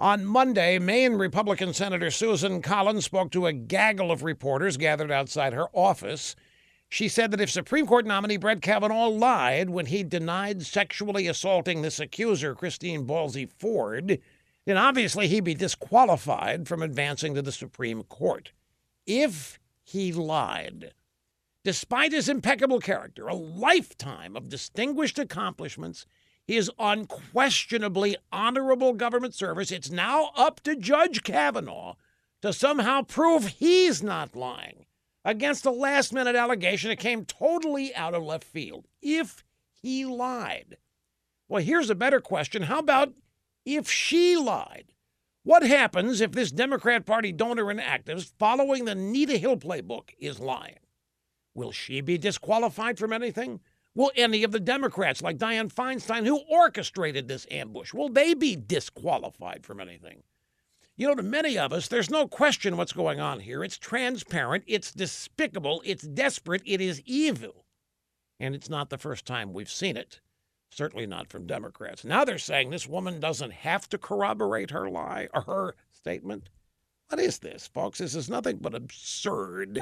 On Monday, Maine Republican Senator Susan Collins spoke to a gaggle of reporters gathered outside her office. She said that if Supreme Court nominee Brett Kavanaugh lied when he denied sexually assaulting this accuser, Christine Blasey Ford, then obviously he'd be disqualified from advancing to the Supreme Court. If he lied, despite his impeccable character, a lifetime of distinguished accomplishments, his unquestionably honorable government service, it's now up to Judge Kavanaugh to somehow prove he's not lying against a last minute allegation that came totally out of left field. If he lied. Well, here's a better question. How about if she lied? What happens if this Democrat Party donor and activist following the Anita Hill playbook is lying? Will she be disqualified from anything? Will any of the Democrats, like Dianne Feinstein, who orchestrated this ambush, will they be disqualified from anything? You know, to many of us, there's no question what's going on here. It's transparent, it's despicable, it's desperate, it is evil. And it's not the first time we've seen it. Certainly not from Democrats. Now they're saying this woman doesn't have to corroborate her lie or her statement. What is this, folks? This is nothing but absurd.